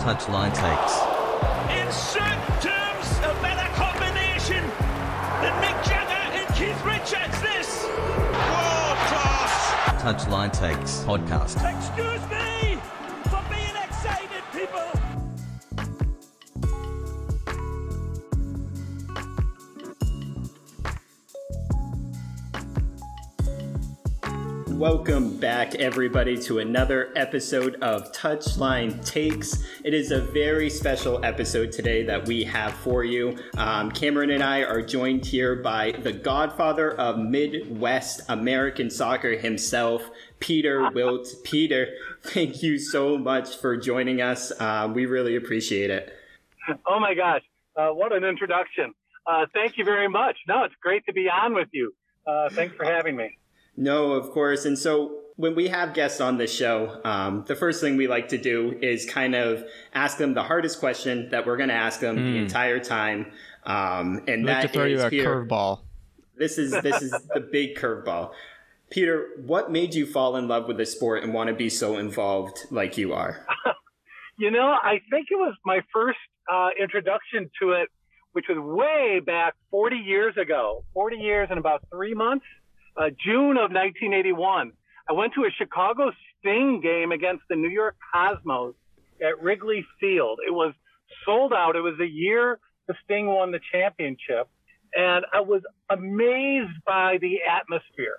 Touchline takes. In certain terms, a better combination than Mick Jagger and Keith Richards. This world class. Touchline takes podcast. Excuse me Welcome back, everybody, to another episode of Touchline Takes. It is a very special episode today that we have for you. Um, Cameron and I are joined here by the godfather of Midwest American soccer himself, Peter Wilt. Peter, thank you so much for joining us. Uh, we really appreciate it. Oh my gosh, uh, what an introduction. Uh, thank you very much. No, it's great to be on with you. Uh, thanks for having me. No, of course. And so when we have guests on this show, um, the first thing we like to do is kind of ask them the hardest question that we're going to ask them the entire time. Um, and I'd like to throw you a curveball. This is this is the big curveball. Peter, what made you fall in love with the sport and want to be so involved like you are? You know, I think it was my first uh, introduction to it, which was way back 40 years ago, 40 years and about three months, uh, June of 1981. I went to a Chicago Sting game against the New York Cosmos at Wrigley Field. It was sold out. It was the year the Sting won the championship. And I was amazed by the atmosphere.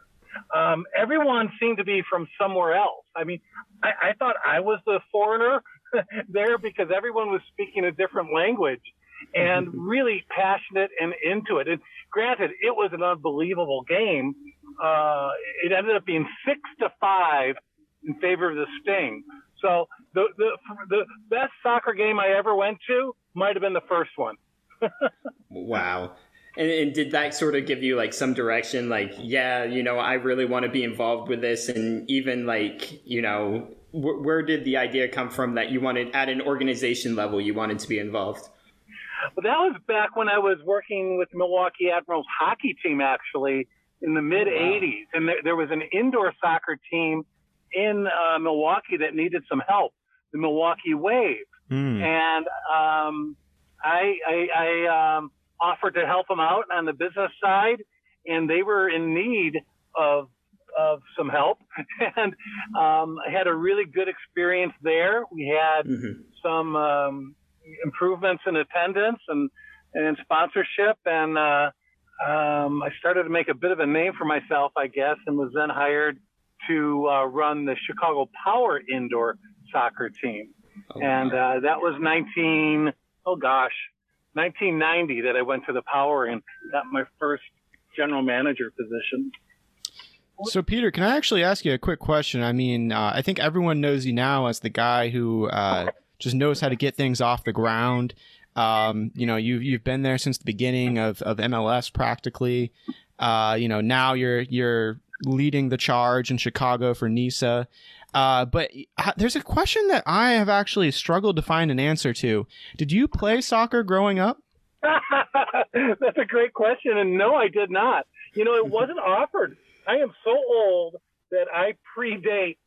Um, everyone seemed to be from somewhere else. I mean, I, I thought I was the foreigner there because everyone was speaking a different language and really passionate and into it. And granted, it was an unbelievable game. Uh, it ended up being six to five in favor of the Sting. So the, the, the best soccer game I ever went to might have been the first one. Wow. And, and did that sort of give you like some direction? Like, yeah, you know, I really want to be involved with this. And even like, you know, wh- where did the idea come from that you wanted at an organization level, you wanted to be involved? But that was back when I was working with the Milwaukee Admirals hockey team, actually, in the mid 80s. And there, there was an indoor soccer team in uh, Milwaukee that needed some help, the Milwaukee Wave. Hmm. And um, I, I, I um, offered to help them out on the business side, and they were in need of of some help. and um, I had a really good experience there. We had Mhm. some um, improvements in attendance and and sponsorship, and uh, um, I started to make a bit of a name for myself, I guess, and was then hired to uh, run the Chicago Power indoor soccer team. Oh, and uh, that was 19 oh gosh 1990 that I went to the Power and got my first general manager position. So, Peter, can I actually ask you a quick question? I mean, uh, I think everyone knows you now as the guy who uh, just knows how to get things off the ground. Um, you know, you've you've been there since the beginning of, of MLS practically. Uh, you know, now you're you're leading the charge in Chicago for NISA. Uh, but there's a question that I have actually struggled to find an answer to. Did you play soccer growing up? That's a great question, and no, I did not. You know, it wasn't offered. I am so old that I predate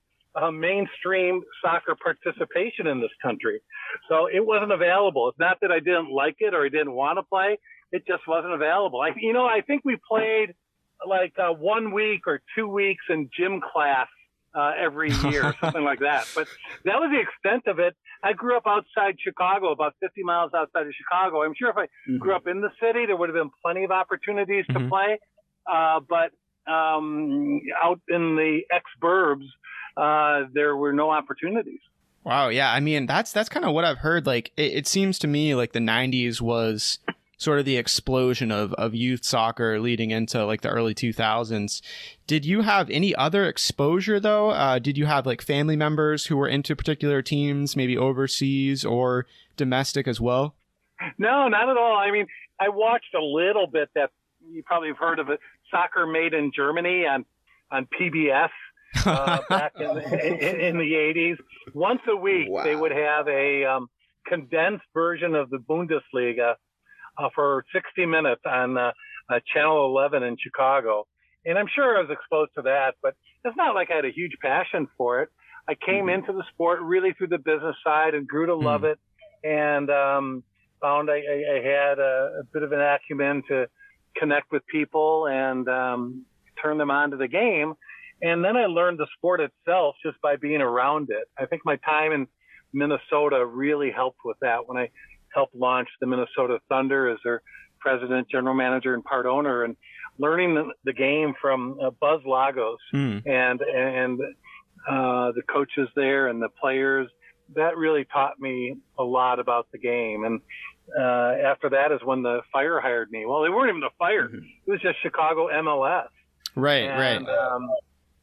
uh, mainstream soccer participation in this country, so it wasn't available. It's not that I didn't like it or I didn't want to play; it just wasn't available. I, you know, I think we played like uh, one week or two weeks in gym class uh, every year, something like that. But that was the extent of it. I grew up outside Chicago, about 50 miles outside of Chicago. I'm sure if I Mhm. grew up in the city, there would have been plenty of opportunities to Mhm. play. Uh, but um, out in the ex-burbs, uh, there were no opportunities. Wow, yeah. I mean, that's that's kind of what I've heard. Like, it, it seems to me like the '90s was sort of the explosion of of youth soccer leading into like the early 2000s. Did you have any other exposure though? Uh, did you have like family members who were into particular teams, maybe overseas or domestic as well? No, not at all. I mean, I watched a little bit that you probably have heard of it, Soccer Made in Germany on on PBS uh, back in, in, in the 80s. Once a week, Wow. they would have a um, condensed version of the Bundesliga uh, for 60 minutes on uh, uh, Channel 11 in Chicago. And I'm sure I was exposed to that, but it's not like I had a huge passion for it. I came into the sport really through the business side and grew to love Mm. it, and um, found I, I, I had a, a bit of an acumen to connect with people and um, turn them on to the game. And then I learned the sport itself just by being around it. I think my time in Minnesota really helped with that when I helped launch the Minnesota Thunder as their president, general manager, and part owner, and learning the, the game from uh, Buzz Lagos Hmm. and and uh, the coaches there and the players. That really taught me a lot about the game. And uh, after that is when the Fire hired me. Well, they weren't even the Fire; Mhm. it was just Chicago MLS. Right, And, right. Um,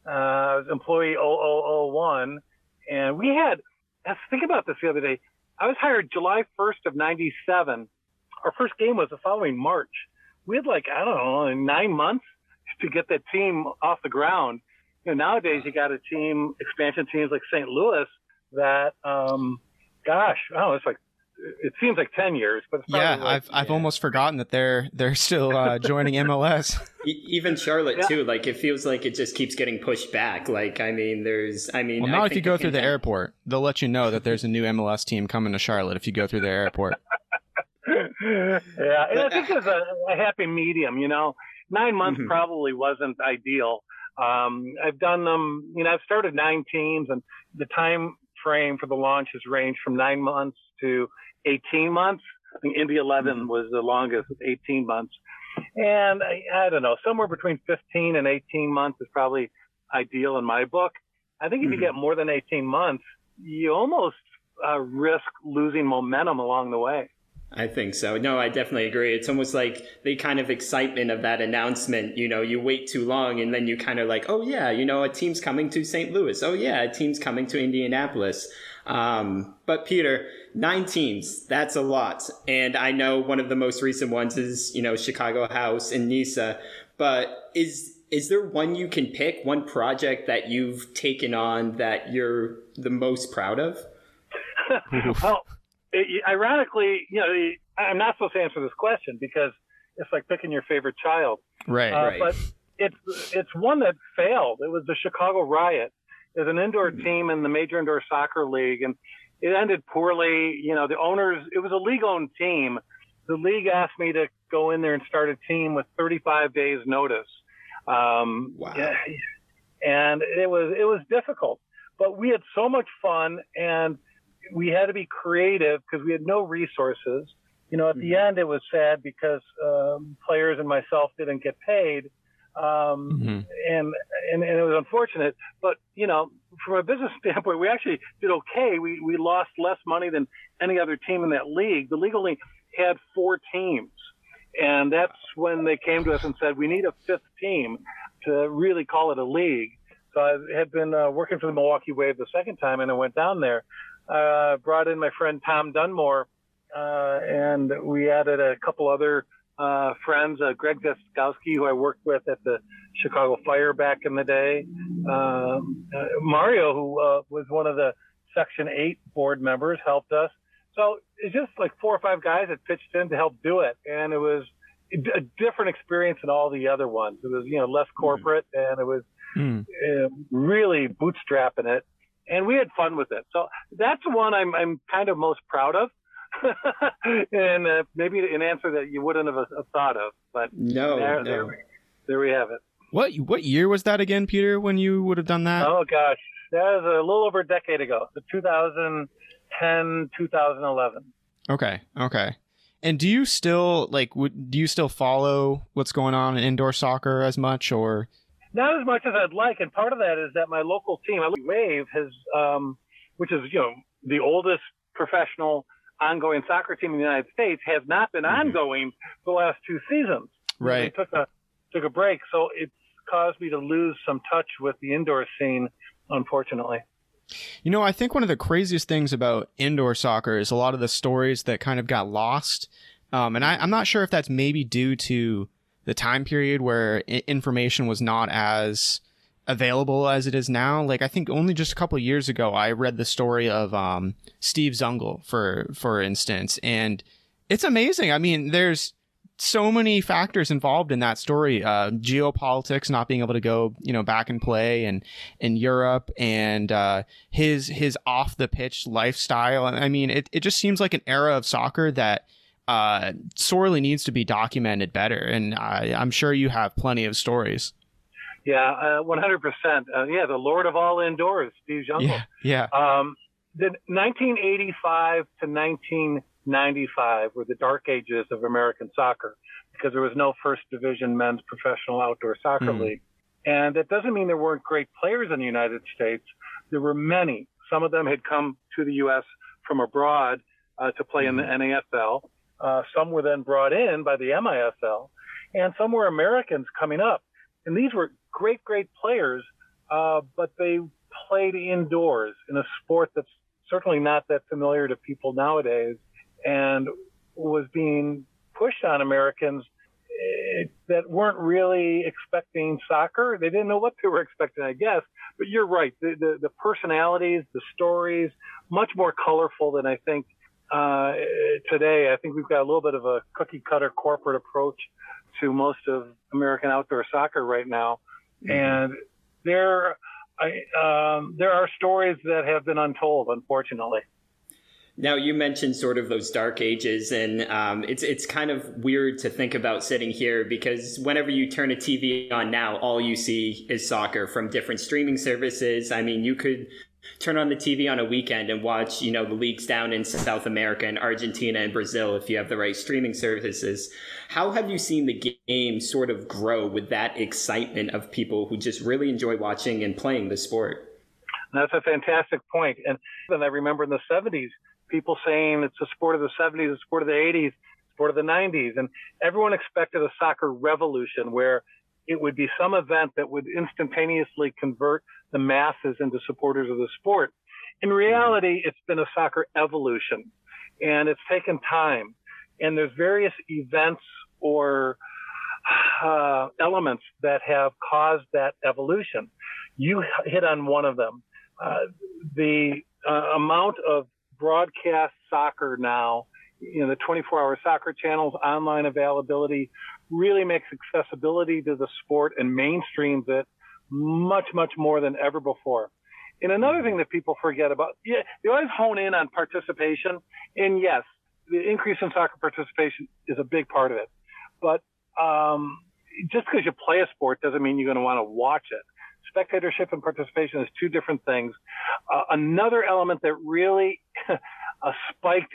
uh, I was employee 0001, and we had. Let's think about this the other day. I was hired July 1st of '97. Our first game was the following March. We had like I don't know nine months to get that team off the ground. You know, nowadays you got a team expansion teams like St. Louis that, um, gosh, oh, it's like it seems like 10 years, but it's Yeah, like, I've I've almost forgotten that they're they're still uh, joining MLS. Even Charlotte Yeah. too. Like it feels like it just keeps getting pushed back. Like I mean, there's. I mean, Well, I now if you go through the airport, they'll let you know that there's a new MLS team coming to Charlotte if you go through the airport. yeah, and I think there's a, a happy medium. You know, nine months Mhm. probably wasn't ideal. Um, I've done them. You know, I've started nine teams, and the time frame for the launch has ranged from nine months to 18 months. I think Indy 11 was the longest, 18 months. And I, I don't know, somewhere between 15 and 18 months is probably ideal in my book. I think if you Mhm. get more than 18 months, you almost uh, risk losing momentum along the way. I think so. No, I definitely agree. It's almost like the kind of excitement of that announcement. You know, you wait too long and then you kind of like, oh, yeah, you know, a team's coming to St. Louis. Oh, yeah, a team's coming to Indianapolis. Um, but Peter, nine teams, that's a lot. And I know one of the most recent ones is, you know, Chicago House and NISA. But is is there one you can pick, one project that you've taken on that you're the most proud of? well, it, ironically, you know, I'm not supposed to answer this question because it's like picking your favorite child. Right. Uh, right. But it's it's one that failed. It was the Chicago Riot. There's an indoor Hmm. team in the Major Indoor Soccer League, and it ended poorly. You know, the owners. It was a league-owned team. The league asked me to go in there and start a team with 35 days notice. Um, Wow. and it was it was difficult, but we had so much fun, and we had to be creative because we had no resources. You know, at the Mhm. end, it was sad because um, players and myself didn't get paid, um, Mhm. and, and and it was unfortunate. But you know, from a business standpoint, we actually did okay. We we lost less money than any other team in that league. The league only had four teams, and that's when they came to us and said we need a fifth team to really call it a league. So I had been uh, working for the Milwaukee Wave the second time, and I went down there. Uh, brought in my friend Tom Dunmore, uh, and we added a couple other uh, friends, uh, Greg Zeskowski, who I worked with at the Chicago Fire back in the day, um, uh, Mario, who uh, was one of the Section 8 board members, helped us. So it's just like four or five guys that pitched in to help do it, and it was a different experience than all the other ones. It was, you know, less corporate, and it was Hmm. uh, really bootstrapping it, and we had fun with it. So that's the one I'm I'm kind of most proud of, and uh, maybe an answer that you wouldn't have, have thought of. But No, there, no. there, we- there we have it. What what year was that again, Peter? When you would have done that? Oh gosh, that was a little over a decade ago, the 2010 2011. Okay, okay. And do you still like? Would, do you still follow what's going on in indoor soccer as much, or? Not as much as I'd like, and part of that is that my local team, my local Wave, has, um, which is you know the oldest professional ongoing soccer team in the United States, has not been Mhm. ongoing for the last two seasons. Right. They took a took a break, so it's caused me to lose some touch with the indoor scene, unfortunately. You know, I think one of the craziest things about indoor soccer is a lot of the stories that kind of got lost. Um, and I, I'm not sure if that's maybe due to the time period where information was not as available as it is now. Like I think only just a couple years ago, I read the story of um, Steve Zungul, for for instance, and it's amazing. I mean, there's so many factors involved in that story. Uh, geopolitics, not being able to go, you know, back and play, and in Europe, and uh, his his off the pitch lifestyle. I mean, it it just seems like an era of soccer that uh, sorely needs to be documented better. And I, I'm sure you have plenty of stories. Yeah, uh, 100%. Uh, yeah, the Lord of all indoors, Steve Zungul. Yeah, yeah. Um, the 1985 to 1995 were the dark ages of American soccer because there was no first division men's professional outdoor soccer Mm. league. And that doesn't mean there weren't great players in the United States. There were many. Some of them had come to the U.S. from abroad uh, to play in the NASL. Uh, some were then brought in by the MISL, and some were Americans coming up. And these were great, great players, uh, but they played indoors in a sport that's certainly not that familiar to people nowadays and was being pushed on Americans eh, that weren't really expecting soccer. They didn't know what they were expecting, I guess. But you're right. The, the, the personalities, the stories, much more colorful than I think uh, today. I think we've got a little bit of a cookie cutter corporate approach to most of American outdoor soccer right now. And there, I, um, there are stories that have been untold, unfortunately. Now you mentioned sort of those dark ages, and um, it's it's kind of weird to think about sitting here because whenever you turn a TV on now, all you see is soccer from different streaming services. I mean, you could turn on the TV on a weekend and watch, you know, the leagues down in South America and Argentina and Brazil if you have the right streaming services. How have you seen the game sort of grow with that excitement of people who just really enjoy watching and playing the sport? That's a fantastic point. And then I remember in the 70s, people saying it's a sport of the 70s, a sport of the 80s, sport of the 90s. And everyone expected a soccer revolution where it would be some event that would instantaneously convert the masses into supporters of the sport. In reality, it's been a soccer evolution and it's taken time. And there's various events or uh, elements that have caused that evolution. You hit on one of them. Uh, the uh, amount of broadcast soccer now, you know, the 24 hour soccer channels, online availability really makes accessibility to the sport and mainstreams it much, much more than ever before. And another thing that people forget about, yeah, they always hone in on participation. And yes, the increase in soccer participation is a big part of it. But um, just because you play a sport doesn't mean you're going to want to watch it. Spectatorship and participation is two different things. Uh, another element that really uh, spiked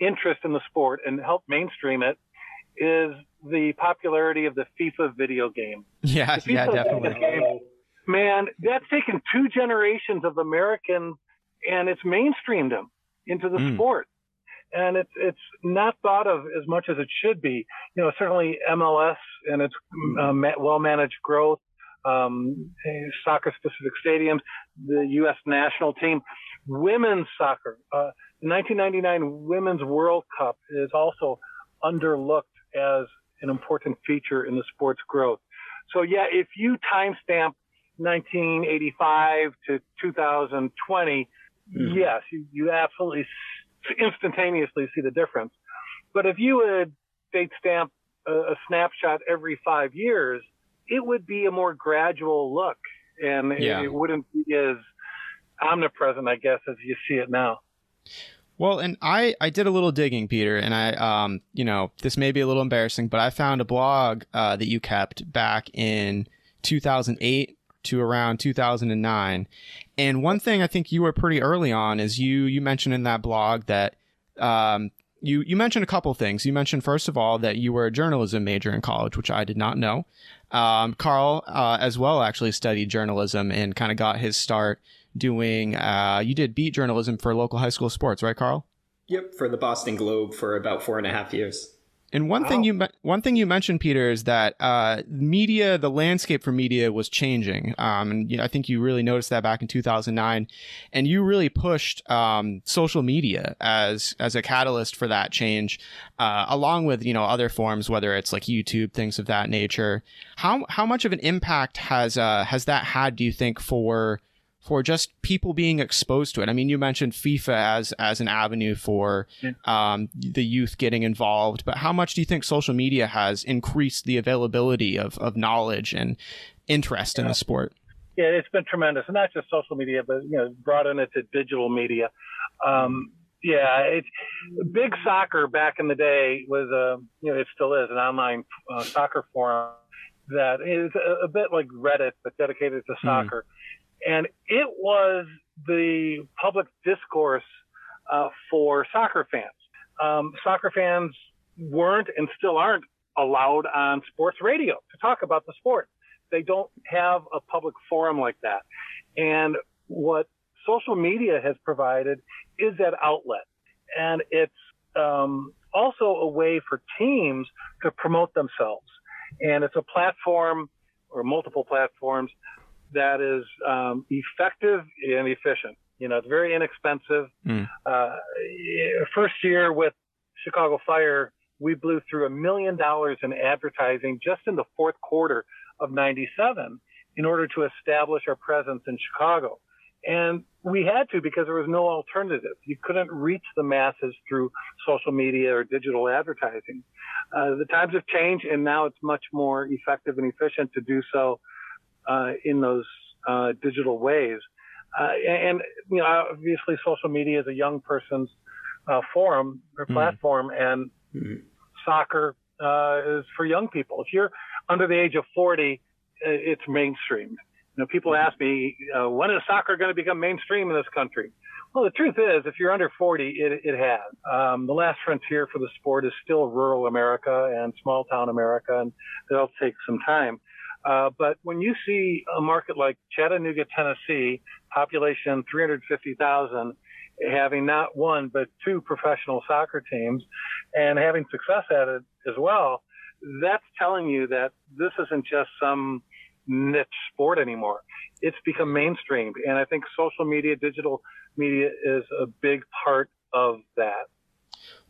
interest in the sport and helped mainstream it is the popularity of the FIFA video game. Yeah, yeah, definitely. video game, man, that's taken two generations of Americans and it's mainstreamed them into the Mm. sport. And it's it's not thought of as much as it should be. You know, certainly MLS and its uh, ma- well managed growth, um, soccer specific stadiums, the U.S. national team, women's soccer. Uh, the 1999 Women's World Cup is also underlooked as an important feature in the sport's growth. So yeah, if you timestamp 1985 to 2020, Mhm. yes, you, you absolutely instantaneously see the difference. But if you would date stamp a, a snapshot every five years, it would be a more gradual look, and it- Yeah. it wouldn't be as omnipresent, I guess, as you see it now. Well, and I I did a little digging, Peter, and I um you know this may be a little embarrassing, but I found a blog uh, that you kept back in 2008 to around 2009, and one thing I think you were pretty early on is you you mentioned in that blog that um you you mentioned a couple things. You mentioned first of all that you were a journalism major in college, which I did not know. Um, Carl uh, as well actually studied journalism and kind of got his start doing uh, you did beat journalism for local high school sports right carl Yep, for the Boston Globe for about four and a half years. And one thing you one thing you mentioned peter is that uh, media the landscape for media was changing. Um, and you know, i think you really noticed that back in 2009 and you really pushed um, social media as as a catalyst for that change uh, along with you know other forms whether it's like youtube things of that nature. How how much of an impact has uh, has that had do you think for for just people being exposed to it. I mean, you mentioned FIFA as as an avenue for um, the youth getting involved, but how much do you think social media has increased the availability of of knowledge and interest in the sport? Yeah, it's been tremendous, and not just social media, but you know, brought in it to digital media. Um, yeah, it's big soccer back in the day was a, you know, it still is an online uh, soccer forum that is a, a, bit like Reddit, but dedicated to soccer. Mm. And it was the public discourse uh, for soccer fans. Um, soccer fans weren't and still aren't allowed on sports radio to talk about the sport. They don't have a public forum like that. And what social media has provided is that outlet. And it's um, also a way for teams to promote themselves. And it's a platform or multiple platforms that is um, effective and efficient. You know, it's very inexpensive. Mm. Uh, first year with Chicago Fire, we blew through a million dollars in advertising just in the fourth quarter of 97 in order to establish our presence in Chicago. And we had to because there was no alternative. You couldn't reach the masses through social media or digital advertising. Uh, the times have changed, and now it's much more effective and efficient to do so uh, in those uh, digital ways. Uh, and, you know, obviously, social media is a young person's uh, forum or mm-hmm. platform, mm. and mm. soccer uh, is for young people. If you're under the age of 40, it's mainstreamed. You know, people mm-hmm. ask me, uh, when is soccer going to become mainstream in this country? Well, the truth is, if you're under 40, it, it has. Um, the last frontier for the sport is still rural America and small town America, and that'll take some time. Uh, but when you see a market like Chattanooga, Tennessee, population 350,000, having not one but two professional soccer teams and having success at it as well, that's telling you that this isn't just some niche sport anymore. It's become mainstreamed. And I think social media, digital media is a big part of that.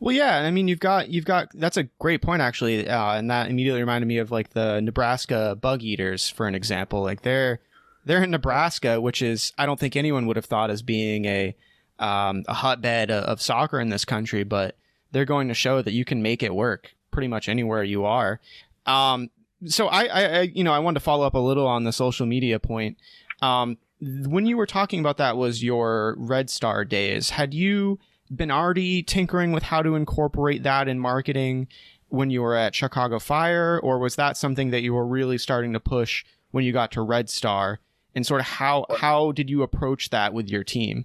Well, yeah, I mean, you've got you've got that's a great point actually, uh, and that immediately reminded me of like the Nebraska Bug Eaters for an example. Like they're they're in Nebraska, which is I don't think anyone would have thought as being a um, a hotbed of soccer in this country, but they're going to show that you can make it work pretty much anywhere you are. Um, so I, I, I, you know, I wanted to follow up a little on the social media point. Um, when you were talking about that was your Red Star days. Had you been already tinkering with how to incorporate that in marketing when you were at Chicago Fire, or was that something that you were really starting to push when you got to Red Star? And sort of how how did you approach that with your team?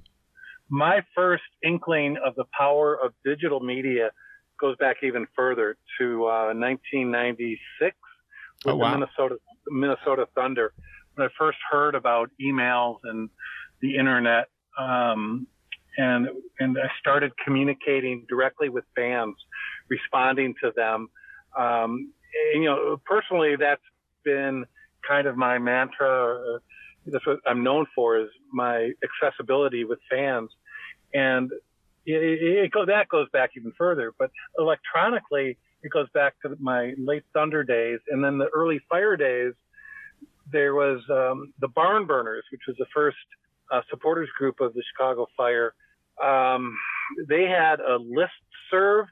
My first inkling of the power of digital media goes back even further to uh, 1996 with oh, wow. the Minnesota Minnesota Thunder. When I first heard about emails and the internet, um, and and I started communicating directly with fans, responding to them. Um, and, you know, personally, that's been kind of my mantra. That's what I'm known for is my accessibility with fans, and it, it, it that goes back even further. But electronically, it goes back to my late Thunder days, and then the early Fire days. There was um, the Barn Burners, which was the first uh, supporters group of the Chicago Fire. Um, they had a list serve,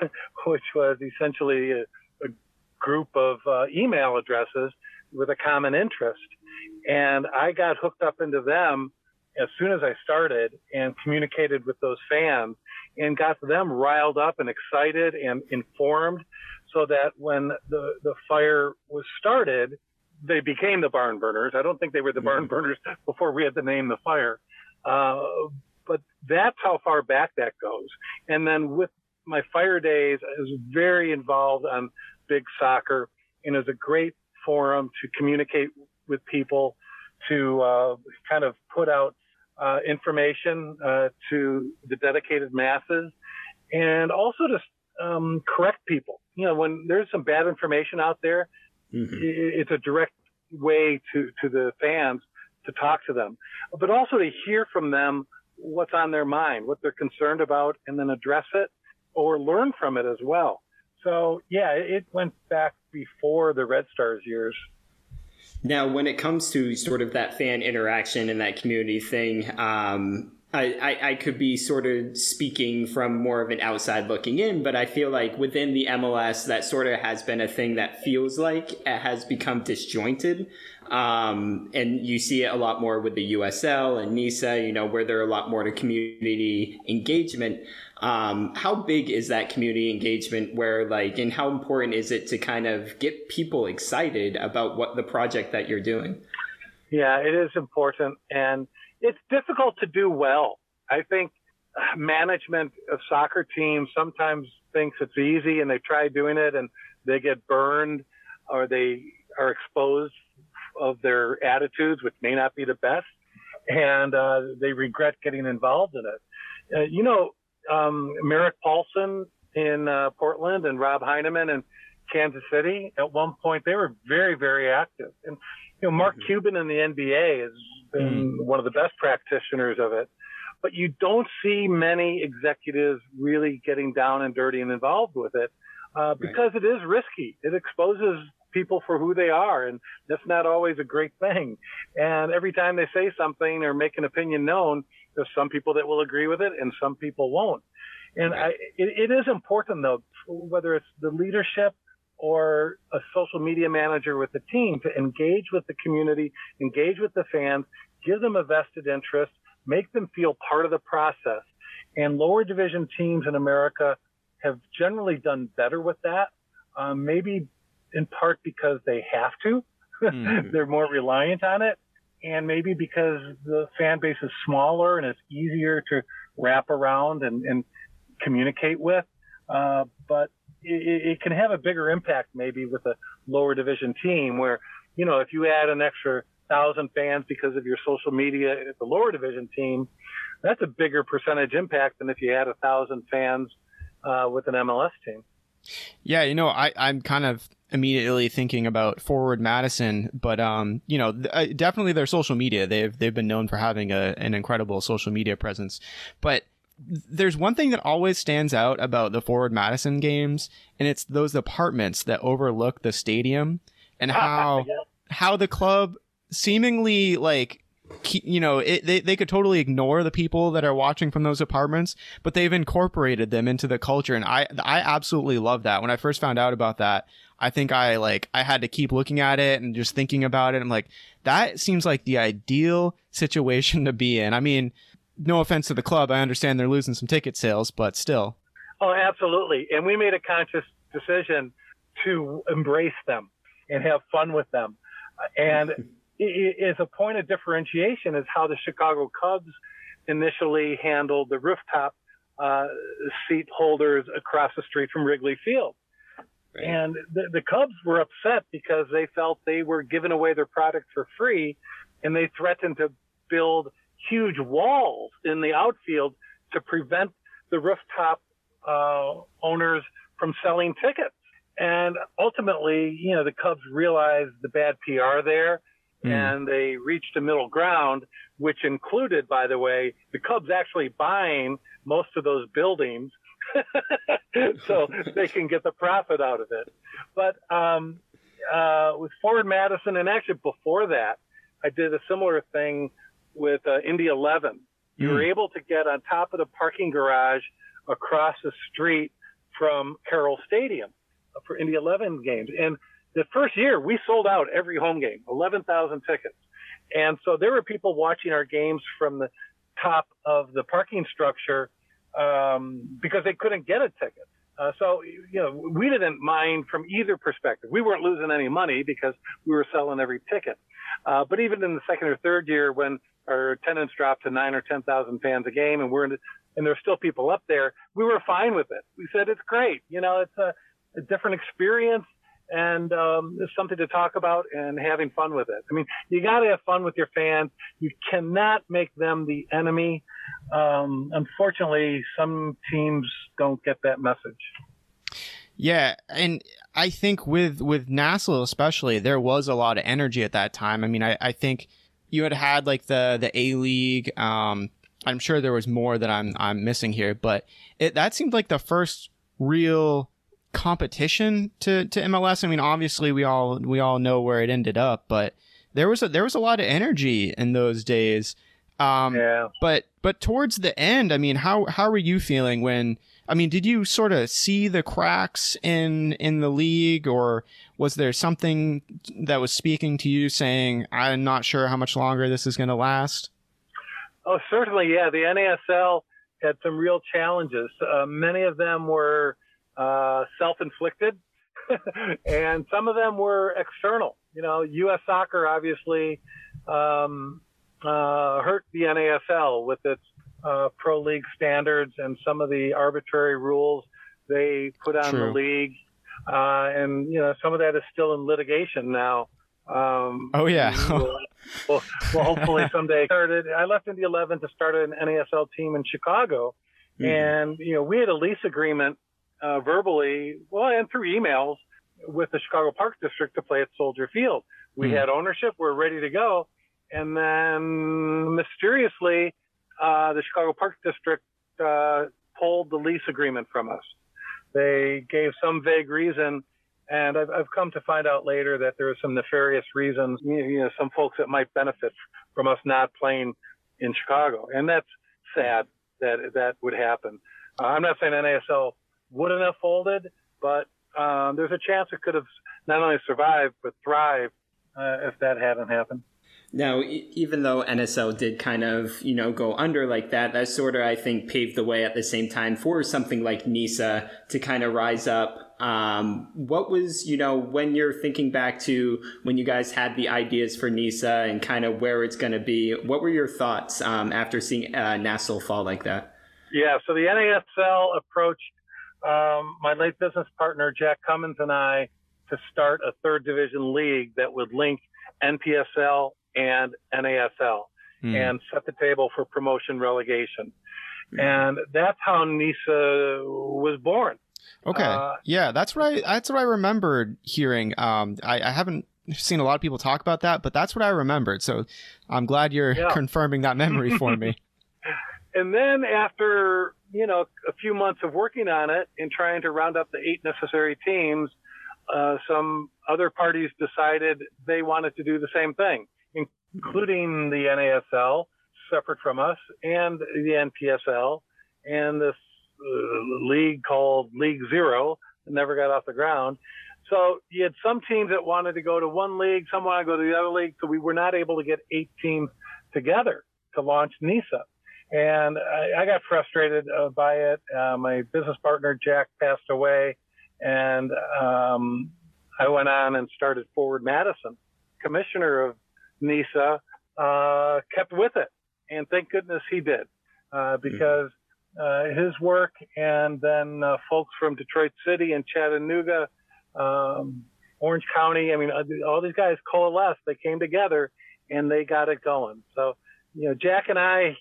which was essentially a, a group of uh, email addresses with a common interest. And I got hooked up into them as soon as I started and communicated with those fans and got them riled up and excited and informed so that when the, the fire was started, they became the barn burners. I don't think they were the barn mm-hmm. burners before we had to name the fire. Uh, but that's how far back that goes. And then with my fire days, I was very involved on big soccer and it was a great forum to communicate with people, to uh, kind of put out uh, information uh, to the dedicated masses, and also to um, correct people. You know, when there's some bad information out there, mm-hmm. it's a direct way to to the fans to talk to them, but also to hear from them what's on their mind, what they're concerned about, and then address it or learn from it as well. So yeah, it went back before the Red Stars years. Now, when it comes to sort of that fan interaction and that community thing, um, I, I, I, could be sort of speaking from more of an outside looking in, but I feel like within the MLS, that sort of has been a thing that feels like it has become disjointed. Um, and you see it a lot more with the USL and NISA, you know, where there are a lot more to community engagement. Um, how big is that community engagement where like, and how important is it to kind of get people excited about what the project that you're doing? Yeah, it is important and it's difficult to do well. I think management of soccer teams sometimes thinks it's easy and they try doing it and they get burned or they are exposed of their attitudes, which may not be the best, and uh, they regret getting involved in it. Uh, you know, um, Merritt Paulson in uh, Portland and Robb Heineman in Kansas City. At one point, they were very, very active. And you know, Mark mm-hmm. Cuban in the NBA has been mm. one of the best practitioners of it. But you don't see many executives really getting down and dirty and involved with it uh, because right. it is risky. It exposes people for who they are, and that's not always a great thing. And every time they say something or make an opinion known, there's some people that will agree with it and some people won't. And I, it, it is important though, whether it's the leadership or a social media manager with the team to engage with the community, engage with the fans, give them a vested interest, make them feel part of the process. And lower division teams in America have generally done better with that. Um, maybe in part because they have to. Mm-hmm. They're more reliant on it and maybe because the fan base is smaller and it's easier to wrap around and, and communicate with. Uh, but it, it, can have a bigger impact maybe with a lower division team where, you know, if you add an extra thousand fans because of your social media at the lower division team, that's a bigger percentage impact than if you had a thousand fans uh, with an MLS team. Yeah, you know, I, I'm kind of immediately thinking about Forward Madison, but um, you know, uh, definitely their social media. They've they've been known for having a, an incredible social media presence, but there's one thing that always stands out about the Forward Madison games, and it's those apartments that overlook the stadium, and how how the club seemingly like you know, it, they, they could totally ignore the people that are watching from those apartments, but they've incorporated them into the culture. And I, I absolutely love that. When I first found out about that, I think I like, I had to keep looking at it and just thinking about it. I'm like, that seems like the ideal situation to be in. I mean, no offense to the club. I understand they're losing some ticket sales, but still. Oh, absolutely. And we made a conscious decision to embrace them and have fun with them. And is a point of differentiation is how the Chicago Cubs initially handled the rooftop uh, seat holders across the street from Wrigley Field. Right. And the, the Cubs were upset because they felt they were giving away their product for free and they threatened to build huge walls in the outfield to prevent the rooftop uh, owners from selling tickets. And ultimately, you know, the Cubs realized the bad PR there Mm. And they reached a middle ground, which included, by the way, the Cubs actually buying most of those buildings so they can get the profit out of it. But um, uh, with Ford Madison, and actually before that, I did a similar thing with uh, Indy 11. You mm. were able to get on top of the parking garage across the street from Carroll Stadium for Indy 11 games. And the first year we sold out every home game, 11,000 tickets. And so there were people watching our games from the top of the parking structure um, because they couldn't get a ticket. Uh, so, you know, we didn't mind from either perspective. We weren't losing any money because we were selling every ticket. Uh, but even in the second or third year when our attendance dropped to nine or 10,000 fans a game and we're in and there's still people up there, we were fine with it. We said, it's great. You know, it's a, a different experience and um, it's something to talk about and having fun with it. I mean, you got to have fun with your fans. You cannot make them the enemy. Um, unfortunately, some teams don't get that message. Yeah, and I think with with NASL especially, there was a lot of energy at that time. I mean, I, I think you had had like the the A League. Um, I'm sure there was more that I'm I'm missing here, but it that seemed like the first real competition to to MLS? I mean, obviously we all we all know where it ended up, but there was a there was a lot of energy in those days. Um, Yeah. But but towards the end, I mean, how how were you feeling when? I mean, did you sort of see the cracks in in the league, or was there something that was speaking to you, saying, "I'm not sure how much longer this is going to last"? Oh, certainly, yeah. The NASL had some real challenges. Uh, many of them were uh, self-inflicted, and some of them were external. You know, U.S. Soccer obviously um, uh, hurt the NASL with its uh, pro league standards and some of the arbitrary rules they put on True. the league. Uh, and you know, some of that is still in litigation now. Um, Oh, yeah. we'll, we'll, we'll hopefully someday started. I left in the 11 to start an NASL team in Chicago, Hmm. and you know we had a lease agreement uh, verbally, well, and through emails with the Chicago Park District to play at Soldier Field. We Hmm. had ownership, we're ready to go, and then mysteriously, uh, the Chicago Park District uh, pulled the lease agreement from us. They gave some vague reason, and I've, I've come to find out later that there are some nefarious reasons. You you know, some folks that might benefit from us not playing in Chicago, and that's sad that that would happen. Uh, I'm not saying NASL wouldn't have folded, but um, there's a chance it could have not only survived but thrived uh, if that hadn't happened. Now, even though NSL did kind of, you know, go under like that, that sort of, I think, paved the way at the same time for something like NISA to kind of rise up. Um, what was, you know, when you're thinking back to when you guys had the ideas for NISA and kind of where it's going to be, what were your thoughts um, after seeing uh, NASL fall like that? Yeah, so the NASL approached um, my late business partner Jack Cummins and I to start a third division league that would link NPSL and NASL Hmm. and set the table for promotion relegation. And that's how NISA was born. Okay. Uh, yeah, that's what I that's what I remembered hearing. Um, I, I haven't seen a lot of people talk about that, but that's what I remembered. So I'm glad you're Yeah. confirming that memory for me. And then after, you know, a few months of working on it and trying to round up the eight necessary teams, uh, some other parties decided they wanted to do the same thing, including the NASL, separate from us, and the NPSL, and this uh, league called League Zero that never got off the ground. So you had some teams that wanted to go to one league, some wanted to go to the other league. So we were not able to get eight teams together to launch NISA. And I, I got frustrated uh, by it. Uh, my business partner, Jack, passed away. And um, I went on and started Forward Madison, commissioner of NISA, uh, kept with it. And thank goodness he did, uh, because uh, his work and then uh, folks from Detroit City and Chattanooga, um, Orange County, I mean, all these guys coalesced. They came together and they got it going. So, you know, Jack and I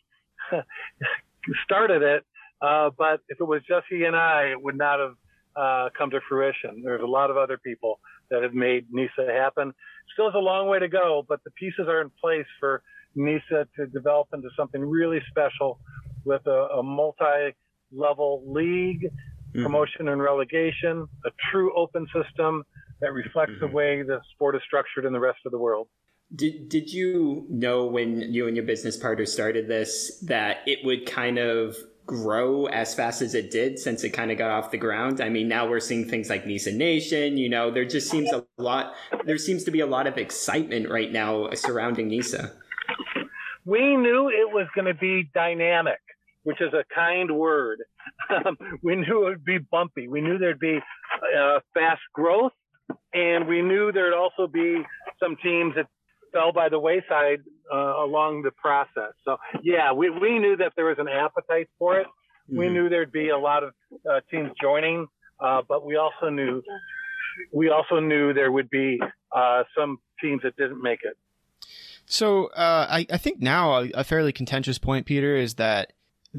started it, uh, but if it was just he and I, it would not have uh, come to fruition. There's a lot of other people that have made NISA happen. Still has a long way to go, but the pieces are in place for NISA to develop into something really special with a, a multi-level league, Mhm. promotion and relegation, a true open system that reflects the Mhm. way the sport is structured in the rest of the world. Did did you know when you and your business partner started this that it would kind of grow as fast as it did since it kind of got off the ground? I mean, now we're seeing things like Nisa Nation. You know, there just seems a lot. There seems to be a lot of excitement right now surrounding Nisa. We knew it was going to be dynamic, which is a kind word. Um, we knew it would be bumpy. We knew there'd be uh, fast growth, and we knew there'd also be some teams that fell by the wayside uh, along the process. So, yeah, we, we knew that there was an appetite for it. We Mhm. knew there'd be a lot of uh, teams joining, uh, but we also knew we also knew there would be uh, some teams that didn't make it. So uh, I, I think now a, a fairly contentious point, Peter, is that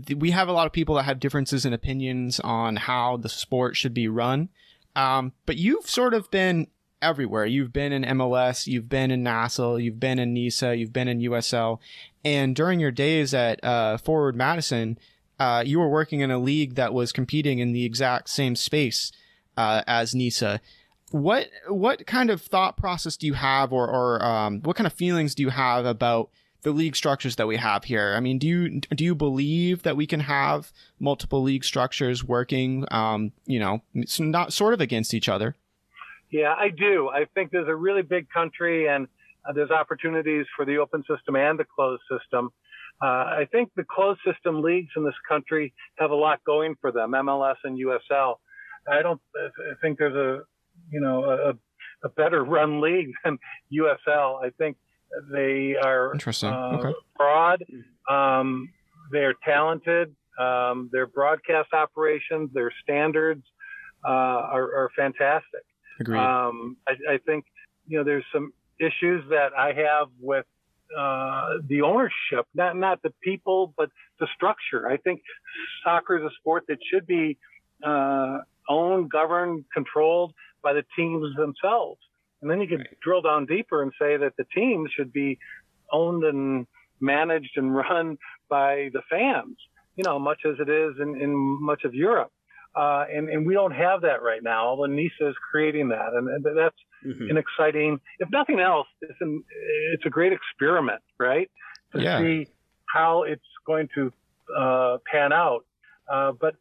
th- we have a lot of people that have differences in opinions on how the sport should be run. Um, but you've sort of been everywhere. You've been in MLS, you've been in NASL, you've been in NISA, you've been in USL, and during your days at uh, Forward Madison, uh, you were working in a league that was competing in the exact same space. uh, as NISA. What what kind of thought process do you have, or or um, what kind of feelings do you have about the league structures that we have here? I mean, do you do you believe that we can have multiple league structures working, um, you know, not sort of against each other? Yeah, I do. I think there's a really big country and uh, there's opportunities for the open system and the closed system. Uh, I think the closed system leagues in this country have a lot going for them, MLS and USL. I don't I think there's a, you know, a, a better run league than USL. I think they are interesting. Uh, okay. broad. Um, they're talented. Um, their broadcast operations, their standards uh, are, are, fantastic. Agreed. Um, I, I, think you know there's some issues that I have with uh, the ownership, not not the people, but the structure. I think soccer is a sport that should be uh, owned, governed, controlled by the teams themselves. And then you could right. drill down deeper and say that the teams should be owned and managed and run by the fans, you know, much as it is in, in much of Europe. Uh, and, and we don't have that right now. Although NISA is creating that, and, and that's mm-hmm. an exciting. If nothing else, it's an, it's a great experiment, right? To yeah. see how it's going to uh, pan out. Uh, but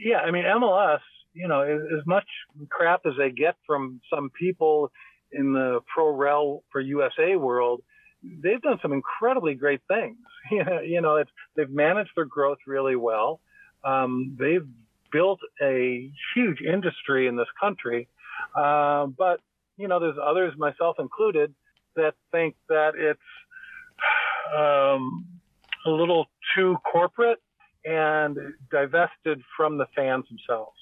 yeah, I mean MLS you know, as, as much crap as they get from some people in the pro rel for USA world, they've done some incredibly great things. you know, it's, they've managed their growth really well. Um, they've built a huge industry in this country. Uh, but, you know, there's others, myself included, that think that it's um, a little too corporate and divested from the fans themselves.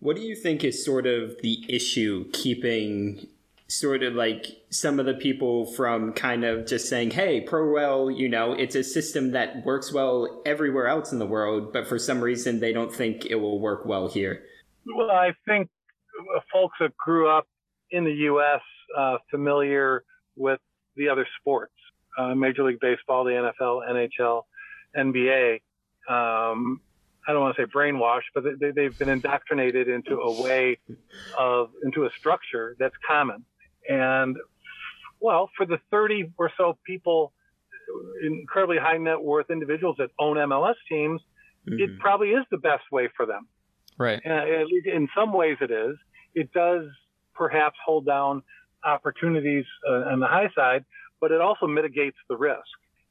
What do you think is sort of the issue keeping sort of like some of the people from kind of just saying, hey, ProRel, you know, it's a system that works well everywhere else in the world, but for some reason they don't think it will work well here? Well, I think folks that grew up in the U.S. Uh, familiar with the other sports, uh, Major League Baseball, the NFL, NHL, NBA, um, I don't want to say brainwashed, but they, they've been indoctrinated into a way of, into a structure that's common. And well, for the 30 or so people, incredibly high net worth individuals that own MLS teams, mm-hmm. it probably is the best way for them. Right. Uh, at least in some ways it is. It does perhaps hold down opportunities uh, on the high side, but it also mitigates the risk.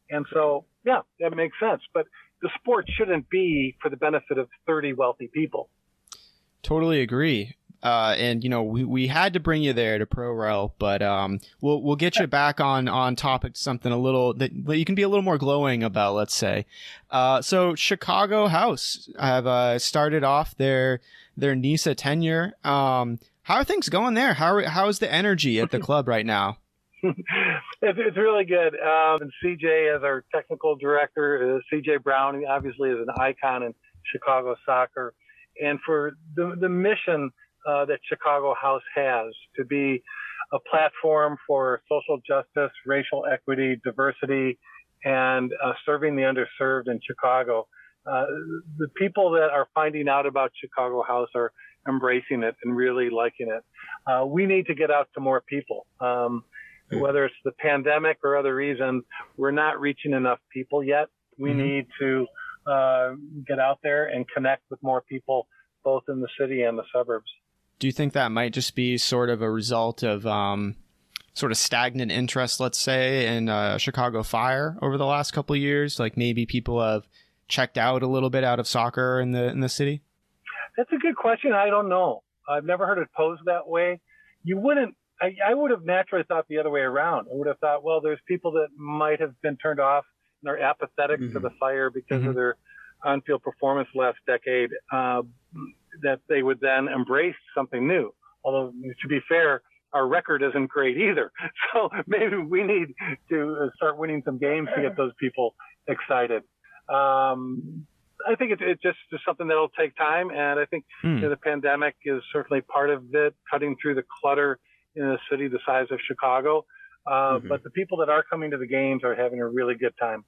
And so, yeah, that makes sense. But the sport shouldn't be for the benefit of 30 wealthy people. Totally agree. Uh, and you know we, we had to bring you there to Pro ProRel, but um, we'll we'll get you back on on topic to something a little that, that you can be a little more glowing about. Let's say, uh, so Chicago House have uh, started off their their NISA tenure. Um, how are things going there? How how is the energy at the club right now? it's, it's really good. Um, and CJ, as our technical director, uh, CJ Brown, obviously is an icon in Chicago soccer. And for the, the mission uh, that Chicago House has to be a platform for social justice, racial equity, diversity, and uh, serving the underserved in Chicago. Uh, the people that are finding out about Chicago House are embracing it and really liking it. Uh, we need to get out to more people. Um, whether it's the pandemic or other reasons, we're not reaching enough people yet. We mm-hmm. need to uh, get out there and connect with more people, both in the city and the suburbs. Do you think that might just be sort of a result of um, sort of stagnant interest, let's say, in uh, Chicago Fire over the last couple of years? Like maybe people have checked out a little bit out of soccer in the in the city. That's a good question. I don't know. I've never heard it posed that way. You wouldn't I, I would have naturally thought the other way around. I would have thought, well, there's people that might have been turned off and are apathetic mm-hmm. to the fire because mm-hmm. of their on-field performance last decade, uh, that they would then embrace something new. Although, to be fair, our record isn't great either. So maybe we need to start winning some games to get those people excited. Um, I think it's, it's just something that'll take time, and I think mm. you know, the pandemic is certainly part of it, cutting through the clutter in a city the size of Chicago. Uh, mm-hmm. But the people that are coming to the games are having a really good time.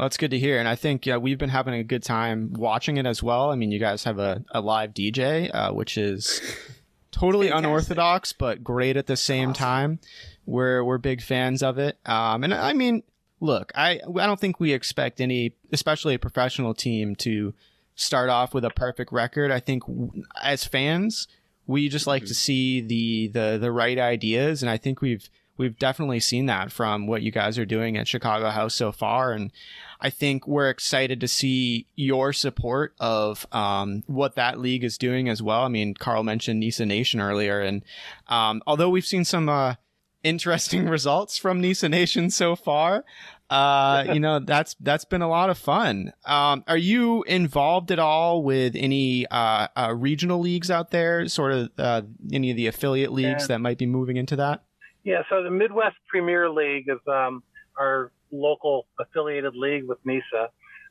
Well, that's good to hear. And I think yeah, we've been having a good time watching it as well. I mean, you guys have a, a live DJ, uh, which is totally unorthodox, but great at the same time. We're, we're big fans of it. Um, and I mean, look, I, I don't think we expect any, especially a professional team to start off with a perfect record. I think w- as fans, we just like to see the, the, the right ideas. And I think we've, we've definitely seen that from what you guys are doing at Chicago House so far. And I think we're excited to see your support of um, what that league is doing as well. I mean, Carl mentioned Nisa Nation earlier, and um, although we've seen some uh, interesting results from Nisa Nation so far, uh, you know that's that's been a lot of fun. Um, are you involved at all with any uh, uh, regional leagues out there? Sort of uh, any of the affiliate leagues Yeah. that might be moving into that? Yeah, so the Midwest Premier League is um, our local affiliated league with NISA.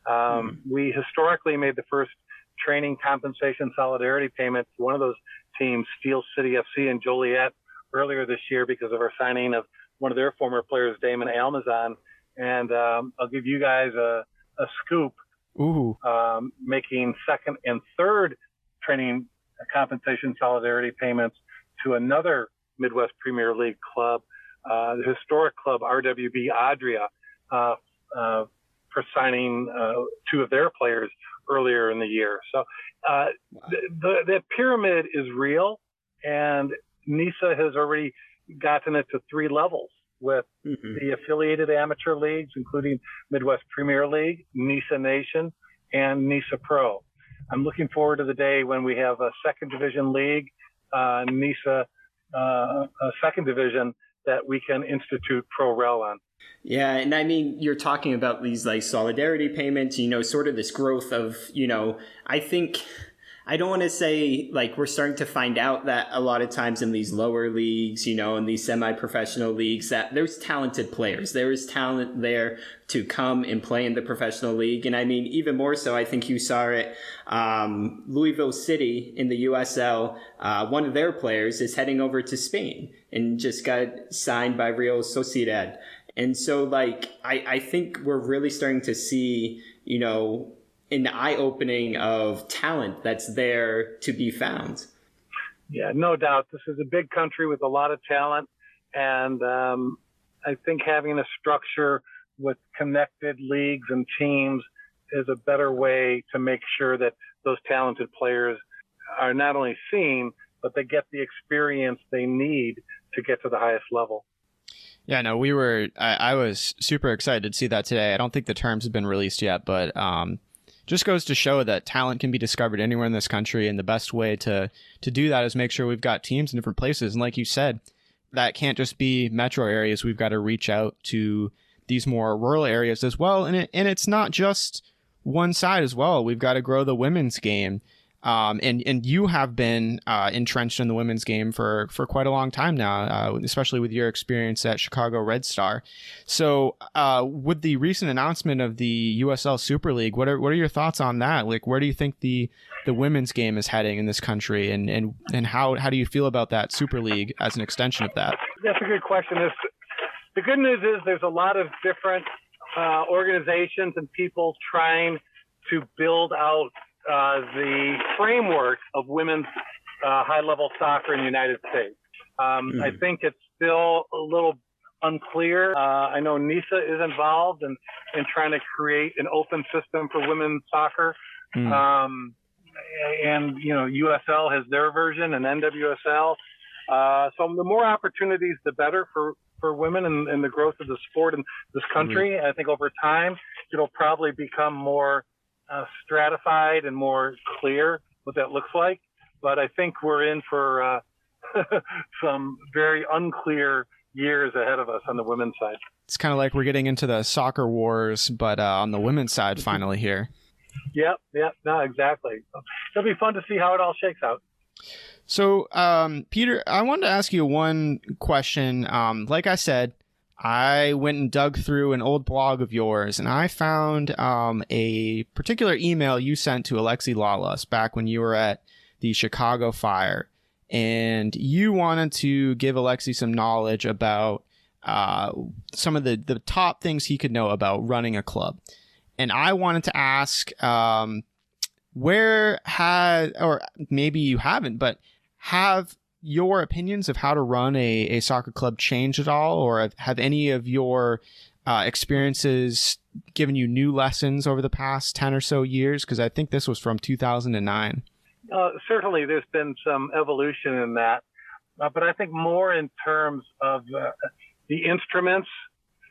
Um, We historically made the first training compensation solidarity payment to one of those teams, Steel City FC in Joliet, earlier this year because of our signing of one of their former players, Damon Almazan. And um, I'll give you guys a, a scoop Ooh, um, making second and third training compensation solidarity payments to another Midwest Premier League club, uh, the historic club RWB Adria, uh, uh, for signing uh, two of their players earlier in the year. So uh, the, the, the pyramid is real, and NISA has already gotten it to three levels with Mhm. the affiliated amateur leagues, including Midwest Premier League, NISA Nation, and NISA Pro. I'm looking forward to the day when we have a second division league, uh, NISA uh, a second division that we can institute pro rel on. Yeah, and I mean, you're talking about these like solidarity payments, you know, sort of this growth of, you know, I think I don't want to say like we're starting to find out that a lot of times in these lower leagues, you know, in these semi-professional leagues that there's talented players. There is talent there to come and play in the professional league. And I mean, even more so, I think you saw it, um, Louisville City in the USL, uh, one of their players is heading over to Spain and just got signed by Real Sociedad. And so, like, I, I think we're really starting to see, you know, an eye opening of talent that's there to be found. Yeah, no doubt. This is a big country with a lot of talent, and um, I think having a structure with connected leagues and teams is a better way to make sure that those talented players are not only seen, but they get the experience they need to get to the highest level. Yeah, no, we were. I, I was super excited to see that today. I don't think the terms have been released yet, but um, just goes to show that talent can be discovered anywhere in this country, and the best way to to do that is make sure we've got teams in different places. And like you said, that can't just be metro areas. We've got to reach out to these more rural areas as well. And it, and it's not just one side as well. We've got to grow the women's game. Um, and, and you have been uh, entrenched in the women's game for, for quite a long time now, uh, especially with your experience at Chicago Red Star. So, uh, with the recent announcement of the USL Super League, what are what are your thoughts on that? Like, where do you think the the women's game is heading in this country, and and and how how do you feel about that Super League as an extension of that? That's a good question. It's, the good news is there's a lot of different uh, organizations and people trying to build out uh, the framework of women's uh, high-level soccer in the United States. Um, I think it's still a little unclear. Uh, I know NISA is involved in, in trying to create an open system for women's soccer. Mm. Um, and, you know, USL has their version and NWSL. Uh, so the more opportunities, the better for, for women and, and the growth of the sport in this country. I think over time, it'll probably become more uh, stratified and more clear what that looks like. But I think we're in for uh, some very unclear years ahead of us on the women's side. It's kind of like we're getting into the soccer wars, but uh, on the women's side finally here. Yep, yep, no, exactly. It'll be fun to see how it all shakes out. So, um, Peter, I wanted to ask you one question. Um, like I said, I went and dug through an old blog of yours, and I found um, a particular email you sent to Alexi Lalas back when you were at the Chicago Fire, and you wanted to give Alexi some knowledge about uh, some of the the top things he could know about running a club. and I wanted to ask, um, where had, or maybe you haven't, but have your opinions of how to run a, a soccer club changed at all, or have, any of your uh, experiences given you new lessons over the past 10 or so years? Because I think this was from 2009. Uh, certainly, there's been some evolution in that, uh, but I think more in terms of uh, the instruments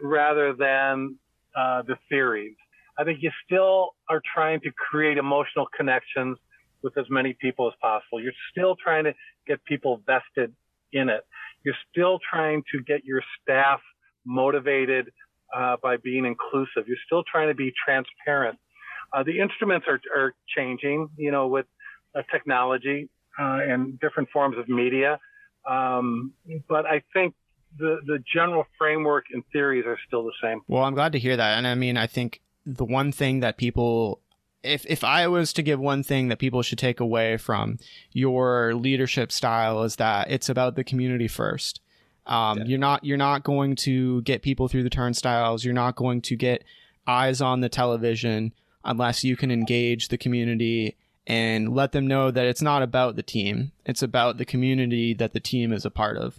rather than uh, the theories. I think you still are trying to create emotional connections with as many people as possible. You're still trying to get people vested in it. You're still trying to get your staff motivated uh, by being inclusive. You're still trying to be transparent. Uh, the instruments are, are changing, you know, with uh, technology uh, and different forms of media. Um, but I think the, the general framework and theories are still the same. Well, I'm glad to hear that. And I mean, I think the one thing that people if if I was to give one thing that people should take away from your leadership style is that it's about the community first. Um, You're not you're not going to get people through the turnstiles. You're not going to get eyes on the television unless you can engage the community and let them know that it's not about the team. It's about the community that the team is a part of.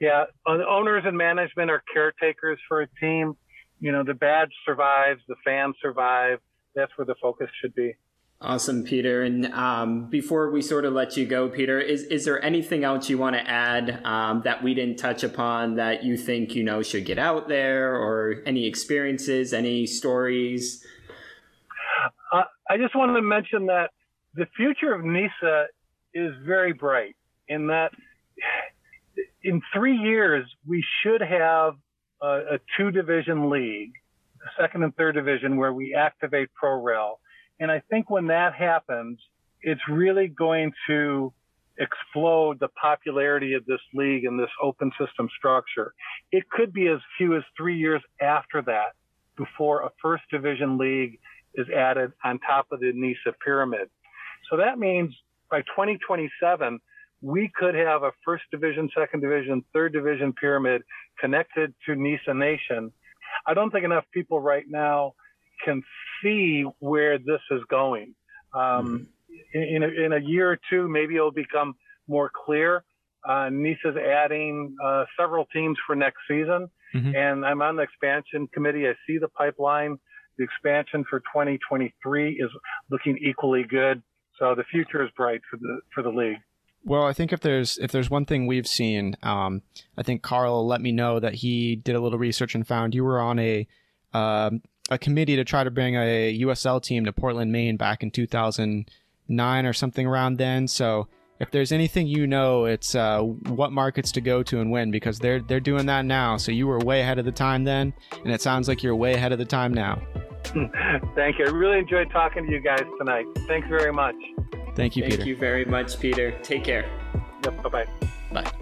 Yeah, owners and management are caretakers for a team. You know, the badge survives, the fans survive. That's where the focus should be. Awesome, Peter. And um, before we sort of let you go, Peter, is is there anything else you want to add um, that we didn't touch upon that you think you know should get out there, or any experiences, any stories? Uh, I just wanted to mention that the future of NISA is very bright. In that, in three years, we should have a, a two division league, second and third division, where we activate ProRel and I think when that happens, it's really going to explode the popularity of this league and this open system structure. It could be as few as three years after that before a first division league is added on top of the NISA pyramid. So that means by 2027, we could have a first division, second division, third division pyramid connected to NISA Nation. I don't think enough people right now can see where this is going. Um, mm-hmm. in, in, a, in, a, year or two, maybe it'll become more clear. Uh, NISA's adding uh, several teams for next season, mm-hmm. and I'm on the expansion committee. I see the pipeline. The expansion for 2023 is looking equally good. So the future is bright for the for the league. Well, I think if there's if there's one thing we've seen, um, I think Carl let me know that he did a little research and found you were on a um, a committee to try to bring a USL team to Portland, Maine back in 2009 or something around then. So if there's anything you know, it's uh, what markets to go to and when because they're they're doing that now. So you were way ahead of the time then, and it sounds like you're way ahead of the time now. Thank you. I really enjoyed talking to you guys tonight. Thanks very much. Thank you, Thank Peter. Thank you very much, Peter. Take care. Yep. Bye-bye. Bye.